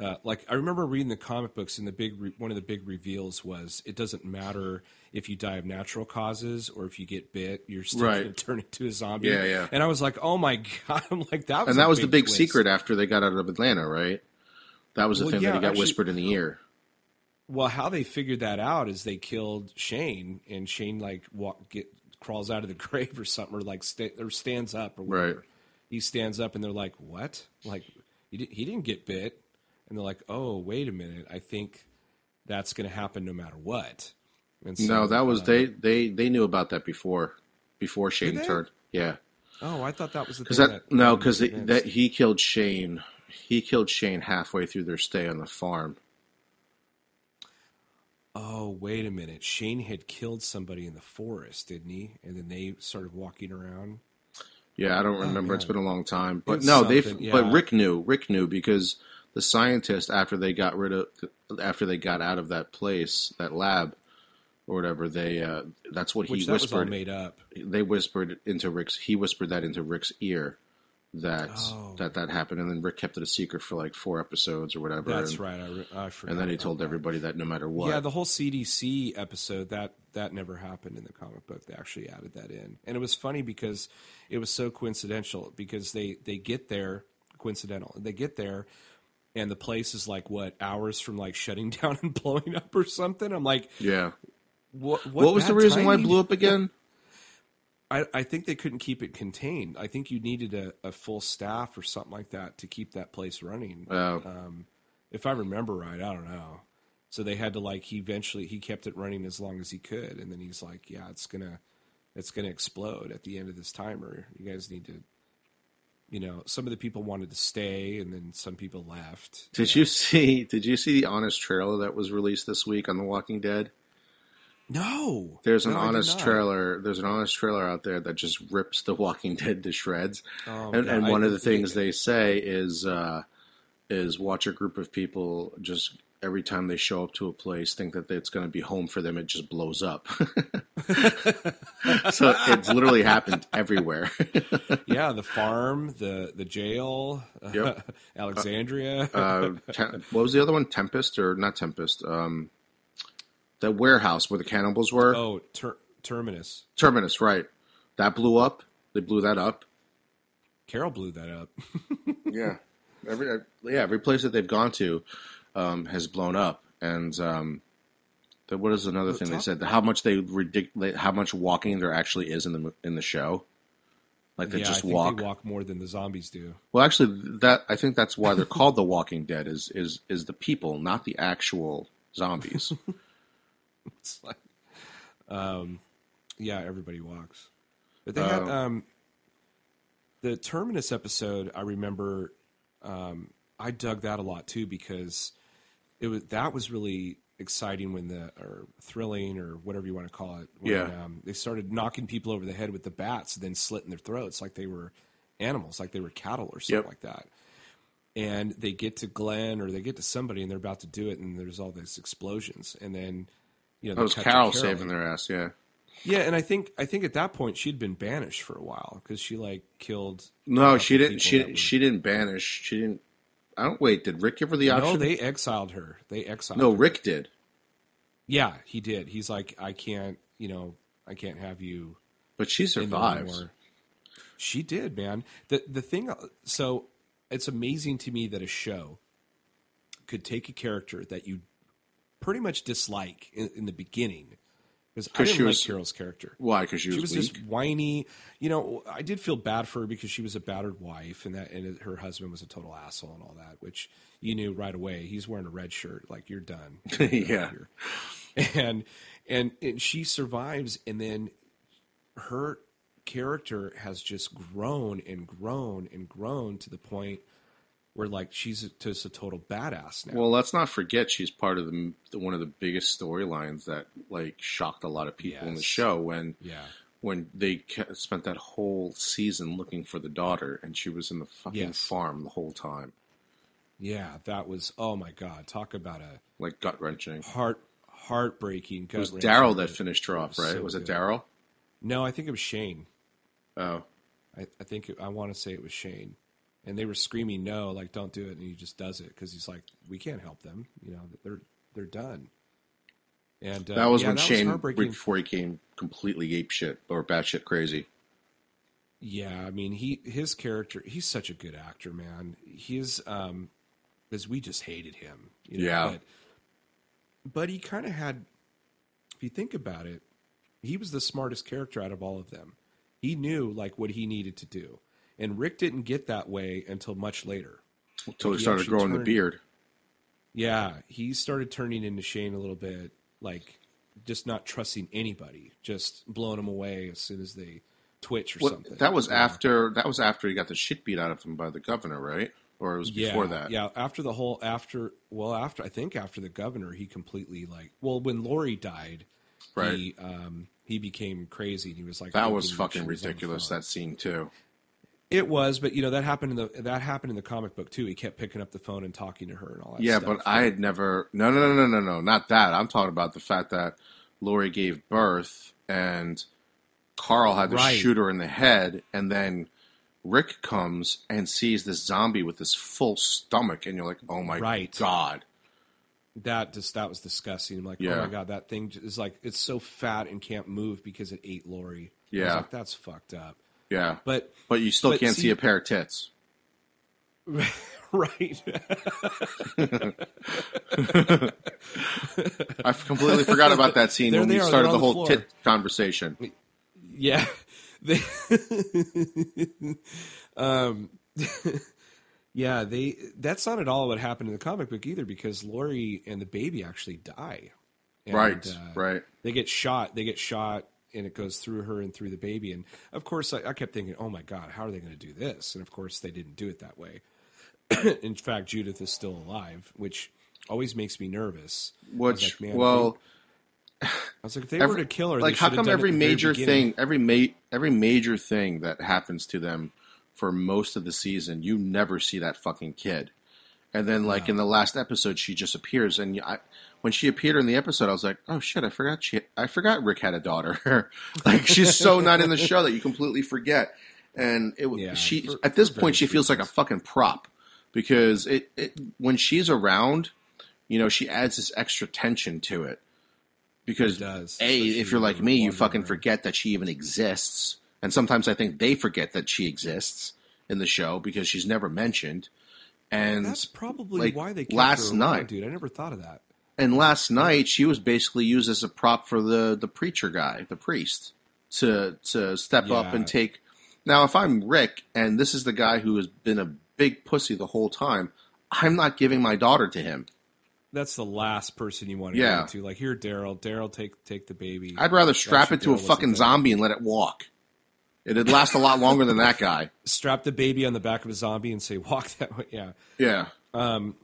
uh, like I remember reading the comic books, and the big re- one of the big reveals was it doesn't matter if you die of natural causes or if you get bit, you're still Right. going to turn into a zombie. Yeah, yeah. And I was like, oh my *laughs* god, I'm like that was and that was the big twist. secret after they got out of Atlanta, right? That was the Well, thing yeah, that he got actually- whispered in the ear. Well, how they figured that out is they killed Shane, and Shane like walk, get crawls out of the *laughs* grave or something, or like sta- or stands up or whatever. Right. He stands up, and they're like, "What? Like he, di- he didn't get bit?" And they're like, "Oh, wait a minute. I think that's going to happen no matter what." And so, no, that was uh, they, they they knew about that before before Shane turned. Yeah, Oh, I thought that was the because thing that, no, um, because that he killed Shane. He killed Shane halfway through their stay on the farm. Oh, wait a minute. Shane had killed somebody in the forest, didn't he? And then they started walking around. Yeah, I don't remember. It's Oh, man. been a long time, but It's no, they. something, But. Rick knew. Rick knew because the scientist after they got rid of after they got out of that place, that lab or whatever, they. Uh, that's what Which he that whispered. made up. They whispered into Rick's. He whispered that into Rick's ear. That Oh. that that happened, and then Rick kept it a secret for like four episodes or whatever. That's and, right. I, re- I forgot. And then he told that. everybody that no matter what. Yeah, the whole CDC episode that that never happened in the comic book. They actually added that in, and it was funny because it was so coincidental. Because they they get there coincidental. They get there, and the place is like what hours from like shutting *laughs* down and blowing up or something. I'm like, yeah. what? What, was the reason why it blew up again? I, I think they couldn't keep it contained. I think you needed a, a full staff or something like that to keep that place running. Oh. Um, if I remember right, I don't know. So they had to like he eventually he kept it running as long as he could, and then he's like, "Yeah, it's gonna, it's gonna explode at the end of this timer. You guys need to, you know." Some of the people wanted to stay, and then some people left. Did you see? Did you see the honest trailer that was released this week on The Walking Dead? No, There's an No, honest trailer. There's an honest trailer out there that just rips The Walking Dead to shreds. Oh, and and I- one of the things they say is uh, is watch a group of people just every time they show up to a place think that it's going to be home for them. It just blows up. *laughs* so it's literally happened everywhere. *laughs* yeah, the farm, the the jail, Yep. *laughs* Alexandria. uh, Tem- what was the other one? Tempest or not Tempest? Um, the warehouse where the cannibals were. oh, ter- terminus. Terminus, right? That blew up. They blew that up. Carol blew that up. *laughs* Yeah, every uh, yeah every place that they've gone to um, has blown up, and um, the, what is another thing they top- said? How much they ridic- how much walking there actually is in the in the show. Like they yeah, just I think walk. they walk more than the zombies do. Well, actually, that I think that's why they're called the Walking Dead. Is is is the people, not the actual zombies. *laughs* *laughs* It's like, um, yeah, everybody walks. But they had Oh. um, the Terminus episode. I remember, um, I dug that a lot too because it was that was really exciting when the or thrilling or whatever you want to call it. When, Yeah. um, they started knocking people over the head with the bats, and then slitting their throats like they were animals, like they were cattle or something Yep. like that. And they get to Glenn or they get to somebody, and they're about to do it, and there's all these explosions, and then you know That was Carol Carol. saving their ass. Yeah. Yeah, and I think I think at that point she'd been banished for a while because she like killed. No, she didn't. She were- she didn't banish. She didn't. I don't wait. Did Rick give her the No, option? they exiled her. They exiled. no, her. Rick did. Yeah, he did. He's like, I can't. You know, I can't have you But she survives. She did, man. The the thing. So it's amazing to me that a show could take a character that you pretty much dislike in, in the beginning because I didn't she like was- Carol's character. Why? Because she was, she was weak. just whiny. You know, I did feel bad for her because she was a battered wife, and that and her husband was a total asshole and all that, which you knew right away. He's wearing a red shirt, like you're done. *laughs* Yeah. And, and and she survives, and then her character has just grown and grown and grown to the point where like she's just a total badass now. Well, let's not forget she's part of the one of the biggest storylines that like shocked a lot of people in the show when yeah. when they spent that whole season looking for the daughter and she was in the fucking Yes. farm the whole time, Yeah, that was oh my god, talk about a like gut wrenching. heart heartbreaking. It was Daryl that finished her off, was right? so was it. Daryl? No, I think it was Shane. Oh, I, I think it, I want to say it was Shane, and they were screaming no, like don't do it, and he just does it because he's like, we can't help them, you know, they're they're done. And uh, that was yeah, when that Shane heartbreaking. before he came completely ape shit or batshit crazy. Yeah, I mean, he his character, he's such a good actor, man. He's um, because we just hated him, you know, Yeah. But, but he kind of had, if you think about it, he was the smartest character out of all of them. He knew like what he needed to do, and Rick didn't get that way until much later. Until he He started growing the beard. Yeah, he started turning into Shane a little bit, like just not trusting anybody, just blowing them away as soon as they twitch or Well, something. that was know? after that was after he got the shit beat out of him by the governor, right? Or it was before yeah, that. Yeah, after the whole after well after I think after the governor he completely like well when Lori died, Right. He um he became crazy and he was like That was fucking she was on the ridiculous. That scene too. It was, but you know that happened in the that happened in the comic book too. He kept picking up the phone and talking to her and all that. Yeah, stuff. but I had never. No, no, no, no, no, no, not that. I'm talking about the fact that Lori gave birth and Carl had to Right. shoot her in the head, and then Rick comes and sees this zombie with this full stomach, and you're like, oh my Right. god. that just that was disgusting. I'm like, oh my god, that thing is like it's so fat and can't move because it ate Lori. I was Yeah. like, that's fucked up. Yeah, But but you still but can't see, see- a pair of tits. *laughs* right, *laughs* I completely forgot about that scene There when we are, started the whole floor. tit conversation. Yeah. They, *laughs* um, yeah, they. That's not at all what happened in the comic book either, because Lori and the baby actually die. And, right, uh, right. They get shot. They get shot, and it goes through her and through the baby. And of course, I, I kept thinking, "Oh my god, how are they going to do this?" And of course, they didn't do it that way. *clears throat* in fact, Judith is still alive, which always makes me nervous. Which, like, well, I was like, if they every- were to kill her, like how come every at the very major thing every ma- every major thing that happens to them for most of the season you never see that fucking kid and then like in the last episode she just appears and I, when she appeared in the episode i was like oh shit i forgot she i forgot rick had a daughter *laughs* like she's so not in the show that you completely forget and it Yeah, she for- at this point she feels like a fucking prop because it, it when she's around you know she adds this extra tension to it because It does, a especially if you're like me you fucking around. forget that she even exists and sometimes i think they forget that she exists in the show because she's never mentioned and That's probably like, why they kept last her around, night- dude. I never thought of that. And last night she was basically used as a prop for the the preacher guy the priest to to step up and take Now, if I'm Rick and this is the guy who has been a big pussy the whole time, I'm not giving my daughter to him. That's the last person you want to Yeah. give to. Like here, Daryl. Daryl, take take the baby. I'd rather strap Actually, it to a fucking zombie and let it walk. It'd last a lot longer than that guy. *laughs* Strap the baby on the back of a zombie and say, "Walk that way." Yeah, Yeah. Um,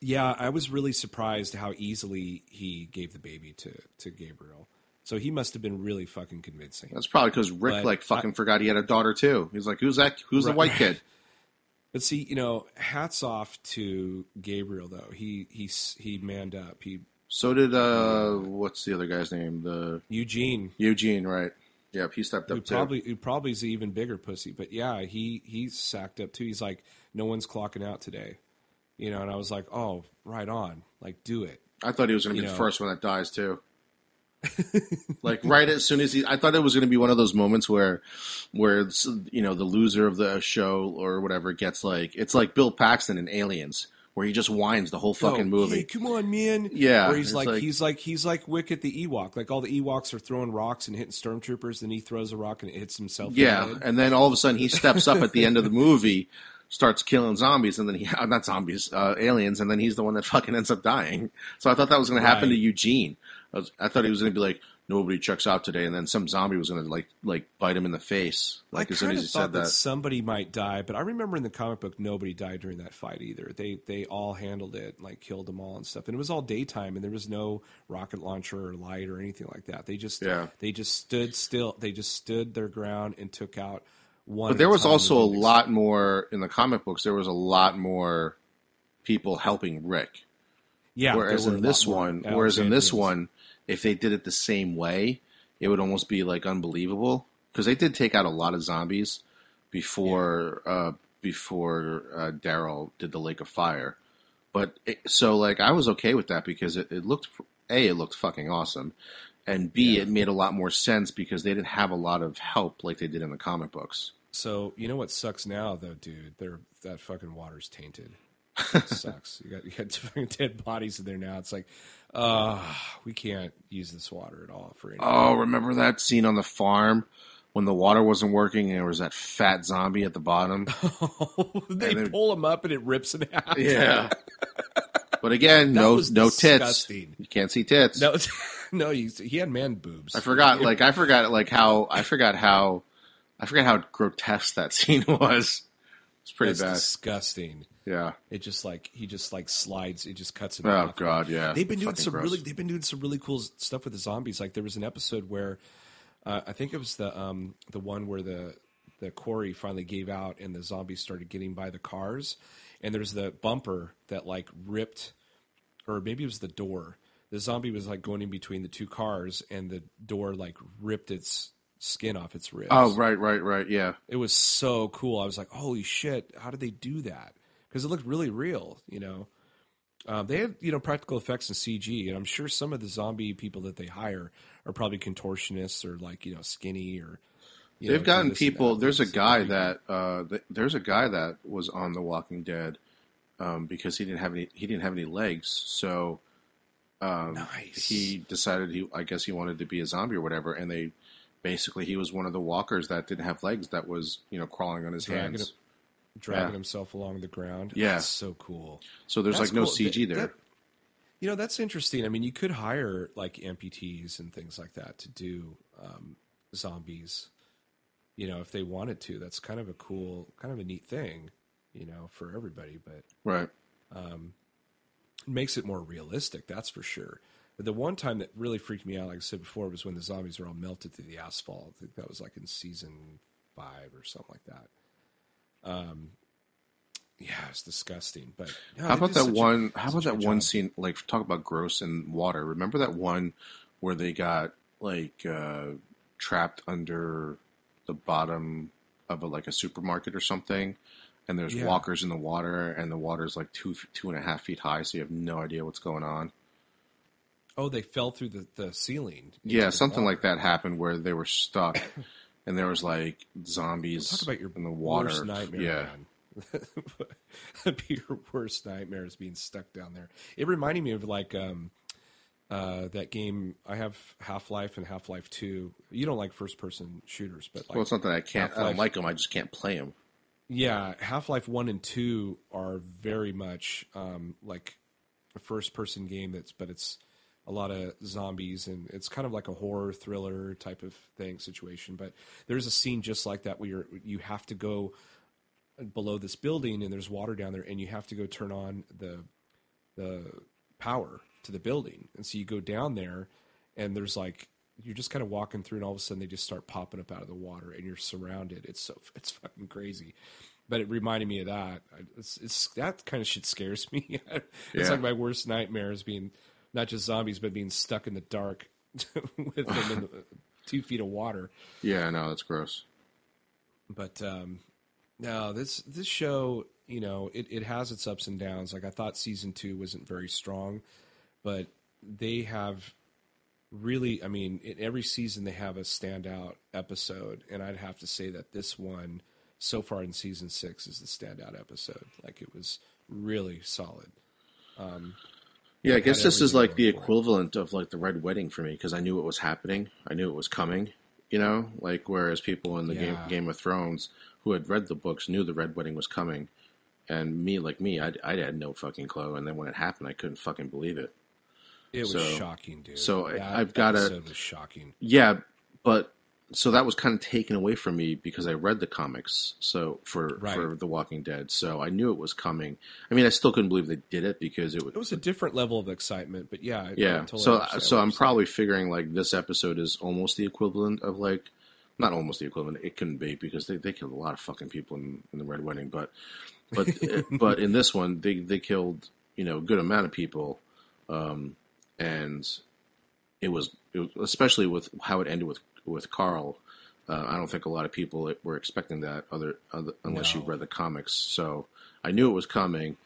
yeah. I was really surprised how easily he gave the baby to to Gabriel. So he must have been really fucking convincing. That's probably because Rick But like fucking forgot he had a daughter too. He's like, "Who's that? Who's the white kid?" *laughs* But see, you know, hats off to Gabriel though. He he he manned up. He So did uh, what's the other guy's name? The Eugene, Eugene, right? Yeah, he stepped who up too. probably who probably is an even bigger pussy. But yeah, he he sacked up too. He's like, no one's clocking out today, you know. And I was like, oh, right on, like do it. I thought he was going to be you the first one that dies too. *laughs* like right as soon as he, I thought it was going to be one of those moments where, where it's, you know the loser of the show or whatever gets like it's like Bill Paxton in Aliens where he just whines the whole fucking movie. hey, come on, man. Yeah, Where he's like, like- he's like he's like Wicket the Ewok. Like all the Ewoks are throwing rocks and hitting stormtroopers, then he throws a rock and it hits himself. Yeah, and then all of a sudden he steps up at the end of the movie, starts killing zombies, and then he *laughs* uh, not zombies, uh, aliens, and then he's the one that *laughs* fucking ends up dying. So I thought that was going to happen to Eugene. I, was, I thought he was going to be like nobody checks out today, and then some zombie was going to like like bite him in the face, like I as soon as he thought said that, that. somebody might die, but I remember in the comic book nobody died during that fight either. They they all handled it, like killed them all and stuff. And it was all daytime, and there was no rocket launcher or light or anything like that. They just Yeah. they just stood still. They just stood their ground and took out one. But there was also a lot more in the comic books. There was a lot more people helping Rick. Yeah, whereas in this one, whereas in this one, if they did it the same way, it would almost be like unbelievable because they did take out a lot of zombies before uh, before uh, Daryl did the Lake of Fire. But it, so like I was okay with that because it, it looked a it looked fucking awesome, and b Yeah. it made a lot more sense because they didn't have a lot of help like they did in the comic books. So you know what sucks now though, dude? They're that fucking water's tainted. *laughs* It sucks. You got you got *laughs* fucking dead bodies in there now. It's like, uh, we can't use this water at all for anything. Oh, remember that scene on the farm when the water wasn't working and there was that fat zombie at the bottom? *laughs* they and then- pull him up and it rips in half. Yeah. But again, That no no tits. You can't see tits. No, *laughs* no, he, he had man boobs. I forgot *laughs* like I forgot like how I forgot how I forgot how grotesque that *laughs* scene was. It's pretty That's bad. disgusting. Yeah. It just like he just like slides. It just cuts him Oh off. god, yeah. They've been doing some gross. really they've been doing some really cool stuff with the zombies. Like there was an episode where uh, I think it was the um, the one where the the quarry finally gave out and the zombies started getting by the cars, and there's the bumper that like ripped, or maybe it was the door. The zombie was like going in between the two cars, and the door like ripped its skin off its ribs. Oh right, right, right. Yeah. It was so cool. I was like, holy shit, how did they do that? Because it looked really real, you know. Um, they have, you know, practical effects and CG, and I'm sure some of the zombie people that they hire are probably contortionists or like, you know, skinny or. They've do gotten people. There's a guy that uh, th- there's a guy that was on The Walking Dead um, because he didn't have any he didn't have any legs, so um, Nice. he decided he I guess he wanted to be a zombie or whatever, and they basically he was one of the walkers that didn't have legs that was you know crawling on his Dragging hands. dragging Yeah. himself along the ground. Yeah. That's so cool. So there's That's like no cool. CG Th- there. that- you know, that's interesting. I mean, you could hire like amputees and things like that to do um, zombies. You know, if they wanted to, that's kind of a cool, kind of a neat thing. You know, for everybody, but right. It makes it more realistic. That's for sure. But the one time that really freaked me out, like I said before, was when the zombies were all melted through the asphalt. I think that was like in season five or something like that. Um, yeah, it's disgusting. But no, How about that such a- one? How about that one job. scene? Like talk about gross and water. Remember that one where they got like uh, trapped under the bottom of a, like a supermarket or something, and there's Yeah. walkers in the water, and the water's like two two and a half feet high, so you have no idea what's going on. Oh, they fell through the, the ceiling. Yeah, the something water. like that happened where they were stuck, *coughs* and there was like zombies Talk about your in the water. worst nightmare, yeah. *laughs* That'd be your worst nightmare is being stuck down there. It reminded me of like um, Uh, that game, I have Half Life and Half Life Two. You don't like first person shooters, but like, well, it's not that I can't. I Half-Life. don't like them. I just can't play them. Yeah, Half Life One and Two are very much um, like a first person game. That's but it's a lot of zombies and it's kind of like a horror thriller type of thing situation. But there's a scene just like that where you're, you have to go below this building and there's water down there and you have to go turn on the the power to the building. And so you go down there and there's like you're just kind of walking through and all of a sudden they just start popping up out of the water and you're surrounded. It's so *laughs* it's fucking crazy. But it reminded me of that. It's, it's that kind of shit scares *laughs* me. it's Yeah. like my worst nightmares being not just zombies but being stuck in the dark *laughs* with them in the, two feet of water. Yeah, I know that's gross. But um, no, this this show, you know, it, it has its ups and downs. Like I thought season two wasn't very strong, but they have really, I mean, in every season they have a standout episode, and I'd have to say that this one so far in season six is the standout episode. Like it was really solid. Um, yeah, I guess this is like the for it. equivalent of like the red wedding for me because I knew it was happening. I knew it was coming. You know, like whereas people in the game Yeah. Game of Thrones who had read the books knew the red wedding was coming, and me like me, I, I had no fucking clue. And then when it happened, I couldn't fucking believe it. It was So- shocking, dude. so I- That I've gotta- episode was shocking. Yeah, but so that was kind of taken away from me because I read the comics. So for Right. for The Walking Dead, so I knew it was coming. I mean, I still couldn't believe they did it because it was It was a different level of excitement, but yeah, I- I yeah. totally so so I'm probably figuring like this episode is almost the equivalent of like not almost the equivalent. It couldn't be because they, they killed a lot of fucking people in, in the Red Wedding, but but *laughs* but in this one they they killed you know a good amount of people, um, and it was, it was especially with how it ended with with Carl. Uh, I don't think a lot of people were expecting that other, other unless you read the comics. So I knew it was coming,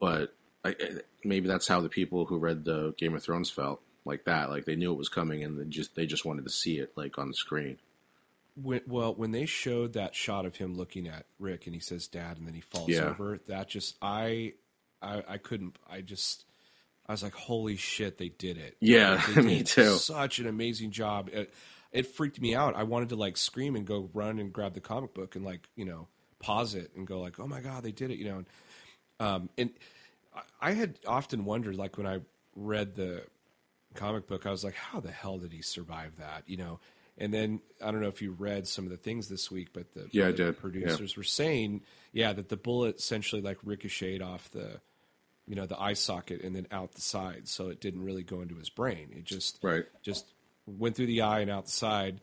but I, I- maybe that's how the people who read the Game of Thrones felt like that. Like they knew it was coming, and they just they just wanted to see it like on the screen. when, well, when they showed that shot of him looking at Rick and he says "Dad" and then he falls Yeah. over, that just I, I, I couldn't. I just, I was like, "Holy shit, they did it!" Yeah, Like, they *laughs* me too. Such an amazing job. It, it freaked me out. I wanted to like scream and go run and grab the comic book and like you know pause it and go like, "Oh my god, they did it!" You know, and, um, and I- had often wondered like when I read the comic book, I was like, how the hell did he survive that? You know, and then I don't know if you read some of the things this week, but the, Yeah, the did. producers were saying, yeah, that the bullet essentially like ricocheted off the, you know, the eye socket and then out the side, so it didn't really go into his brain. It just Right. just went through the eye and out the side.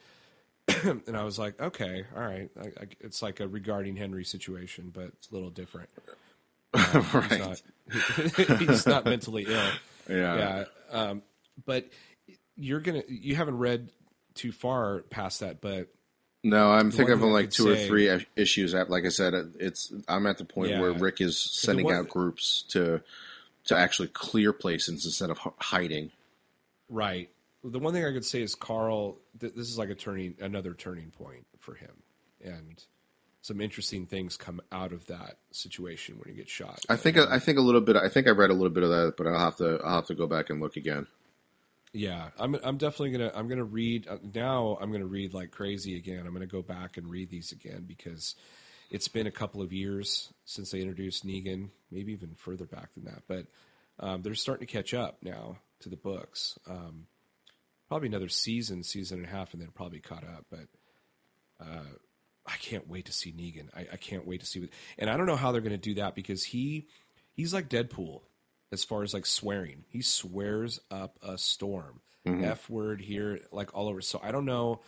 *clears throat* and I was like, okay, all right, I, I, it's like a regarding Henry situation, but it's a little different. *laughs* He's right. not, *laughs* he's not mentally ill. Yeah. Yeah. Um, but you're gonna you haven't read too far past that, but No, I'm thinking of like two or three issues. At like I said, it's I'm at the point Yeah. where Rick is sending out groups to to actually clear places instead of hiding. right. The one thing I could say is Carl. Th- this is like a turning another turning point for him, and some interesting things come out of that situation when he gets shot. I think I think a little bit. I think I read a little bit of that, but I'll have to I'll have to go back and look again. Yeah, I'm. I'm definitely gonna. I'm gonna read uh, now. I'm gonna read like crazy again. I'm gonna go back and read these again because it's been a couple of years since they introduced Negan. Maybe even further back than that. But um, they're starting to catch up now to the books. Um, probably another season, season and a half, and then probably caught up. But uh, I can't wait to see Negan. I, I can't wait to see. What, and I don't know how they're going to do that because he he's like Deadpool as far as like swearing. He swears up a storm. Mm-hmm. F word here, like all over. So I don't know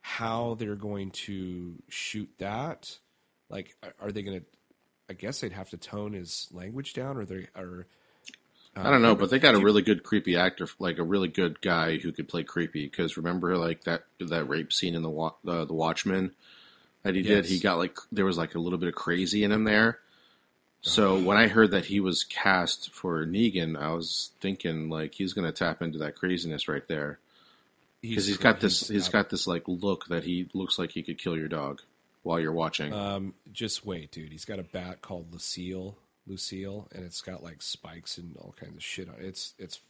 how they're going to shoot that. Like, are- they going to? I guess they'd have to tone his language down, or they are. or uh, I don't know, but they got a really good creepy actor, like a really good guy who could play creepy. Because remember, like that that rape scene in the wa- the, the Watchmen that he did, he got like there was like a little bit of crazy in him there. So when I heard that he was cast for Negan, I was thinking like he's going to tap into that craziness right there because he's got this he's got this like look that he looks like he could kill your dog while you're watching. Um, just wait, dude. He's got a bat called Lucille, Lucille, and it's got like spikes and all kinds of shit on it. It's it's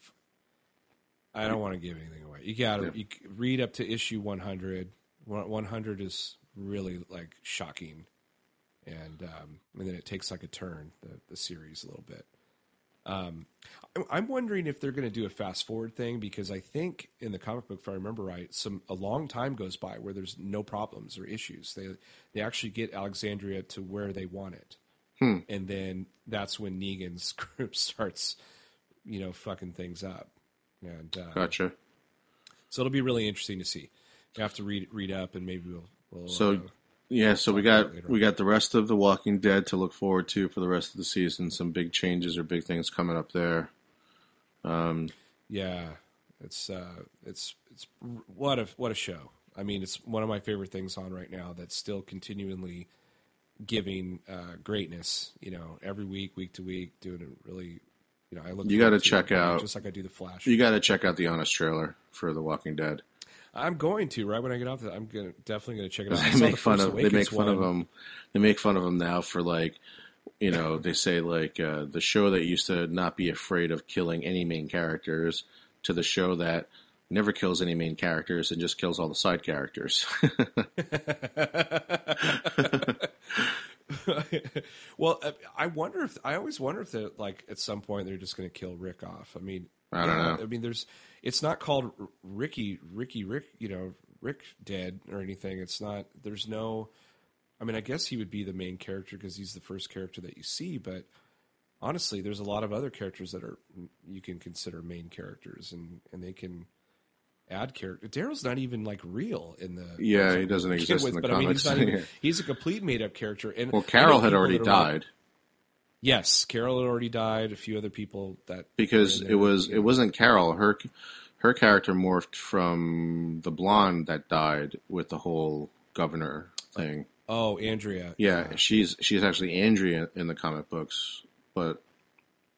I don't want to give anything away. You got to Yeah. read up to issue 100. 100 is really like shocking, and um, and then it takes like a turn the the series a little bit. Um, I'm- I'm wondering if they're going to do a fast forward thing because I think in the comic book, if I remember right, some a long time goes by where there's no problems or issues. They they actually get Alexandria to where they want it, and then that's when Negan's *laughs* group starts, you know, fucking things up, and uh, Gotcha. so it'll be really interesting to see. You have to read read up, and maybe we'll. we'll So uh, yeah, so we got we got the rest of the Walking Dead to look forward to for the rest of the season. Some big changes or big things coming up there. yeah, it's uh, it's it's what a what a show. I mean, it's one of my favorite things on right now. That's still continually giving uh, greatness. You know, every week, week to week, doing it really. You know, I look. You gotta to check it, out- just like I do the Flash. You got to check out the honest trailer for the Walking Dead. I'm going to right when I get off. The, I'm gonna definitely going to check it *laughs* out. I They make the fun of they make fun of one. him. They make fun of them now for like, you know, they say like uh, the show that used to not be afraid of killing any main characters to the show that never kills any main characters and just kills all the side characters. well, I wonder if I always *laughs* wonder if they're like at some point they're just going to kill Rick off. I mean, I don't know. I mean, there's it's not called Ricky, Ricky, Rick. You know, Rick dead or anything. It's not. There's no. I mean, I guess he would be the main character because he's the first character that you see. But honestly, there's a lot of other characters that are you can consider main characters, and and they can add character. Daryl's not even like real in the Yeah, he doesn't exist in the but I mean, he's, not comics. even, *laughs* he's a complete made up character. And well, Carol had already are like- died yes, Carol had already died. A few other people that because it was it wasn't Carol. Her her character morphed from the blonde that died with the whole governor thing. Oh, Andrea. Yeah, she's she's actually Andrea in the comic books, but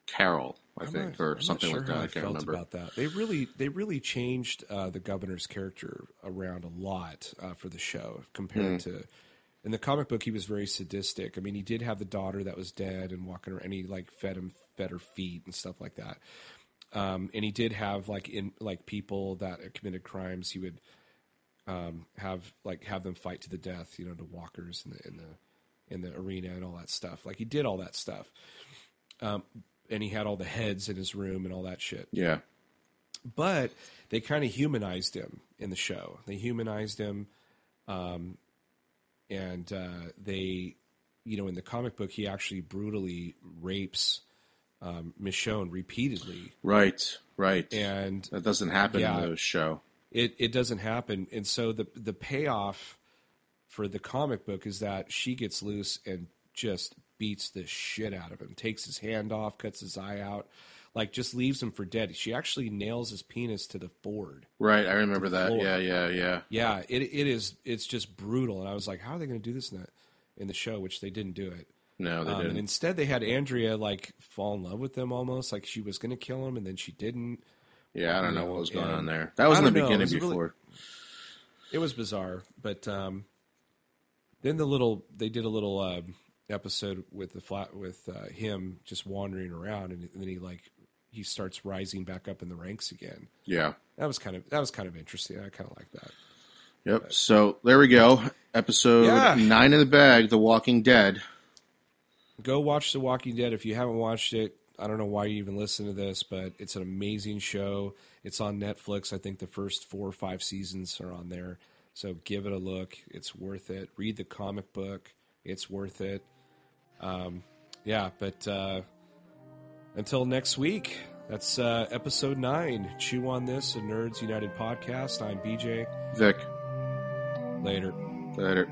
Carol, I I'm think, not- or I'm something sure like that. I I can't remember. about that. They really, they really changed uh, the governor's character around a lot uh, for the show compared Hmm. to. In the comic book, he was very sadistic. I mean, he did have the daughter that was dead and walking around, and he like fed him, fed her feet and stuff like that. Um, and he did have like in like people that committed crimes. He would um, have like have them fight to the death, you know, to walkers in the in the in the arena and all that stuff. Like he did all that stuff, um, and he had all the heads in his room and all that shit. Yeah, But they kind of humanized him in the show. They humanized him, um, and uh, they, you know, in the comic book, he actually brutally rapes um, Michonne repeatedly, right, right. and that doesn't happen Yeah. in the show. it it doesn't happen and so the the payoff for the comic book is that she gets loose and just beats the shit out of him takes his hand off cuts his eye out like just leaves him for dead she actually nails his penis to the board Right, I remember that. floor. Yeah, yeah, yeah. yeah it it is it's just brutal and i was like how are they going to do this in the in the show which they didn't do it No, they um, didn't. instead they had andrea like fall in love with them almost like she was going to kill him and then she didn't Yeah, I don't know you know, what was going and- on there. That was in the know, beginning was a really- before. it was bizarre but um then the little they did a little um episode with the flat with uh, him just wandering around and then he like he starts rising back up in the ranks again Yeah. that was kind of that was kind of interesting i kind of like that Yep. So there we go. Episode Yeah. nine in the bag. The Walking Dead. go watch the walking dead if you haven't watched it i don't know why you even listen to this but it's an amazing show it's on netflix i think the first four or five seasons are on there so give it a look it's worth it read the comic book it's worth it um, yeah but uh, until next week that's uh, episode 9 chew on this a nerds united podcast i'm bj Vic. later Later.